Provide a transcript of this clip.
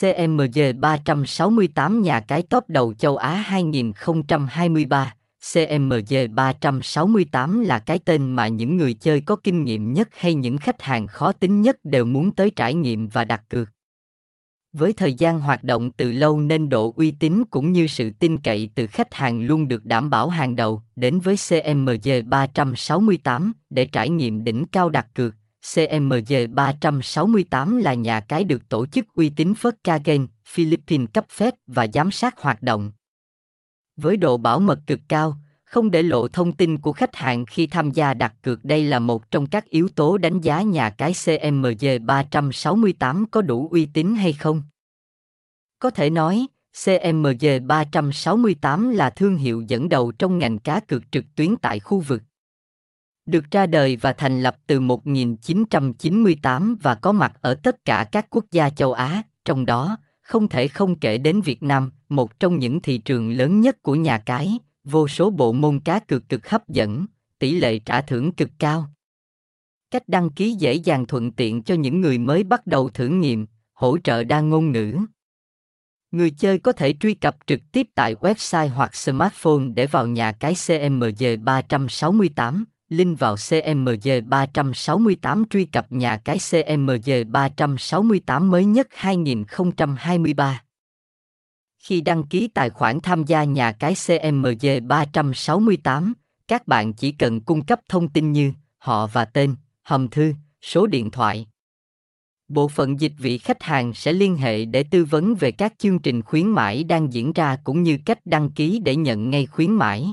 CMG 368 nhà cái top đầu châu Á 2023. CMG 368 là cái tên mà những người chơi có kinh nghiệm nhất hay những khách hàng khó tính nhất đều muốn tới trải nghiệm và đặt cược. Với thời gian hoạt động từ lâu nên độ uy tín cũng như sự tin cậy từ khách hàng luôn được đảm bảo hàng đầu. Đến với CMG 368 để trải nghiệm đỉnh cao đặt cược, CMG 368 là nhà cái được tổ chức uy tín Phất Kagen, Philippines cấp phép và giám sát hoạt động. Với độ bảo mật cực cao, không để lộ thông tin của khách hàng khi tham gia đặt cược đây là một trong các yếu tố đánh giá nhà cái CMG 368 có đủ uy tín hay không. Có thể nói, CMG 368 là thương hiệu dẫn đầu trong ngành cá cược trực tuyến tại khu vực. Được ra đời và thành lập từ 1998 và có mặt ở tất cả các quốc gia châu Á, trong đó, không thể không kể đến Việt Nam, một trong những thị trường lớn nhất của nhà cái, vô số bộ môn cá cược cực hấp dẫn, tỷ lệ trả thưởng cực cao. Cách đăng ký dễ dàng thuận tiện cho những người mới bắt đầu thử nghiệm, hỗ trợ đa ngôn ngữ. Người chơi có thể truy cập trực tiếp tại website hoặc smartphone để vào nhà cái CMG 368, link vào CMG 368 truy cập nhà cái CMG 368 mới nhất 2023. Khi đăng ký tài khoản tham gia nhà cái CMG 368, các bạn chỉ cần cung cấp thông tin như họ và tên, hòm thư, số điện thoại. Bộ phận dịch vị khách hàng sẽ liên hệ để tư vấn về các chương trình khuyến mãi đang diễn ra cũng như cách đăng ký để nhận ngay khuyến mãi.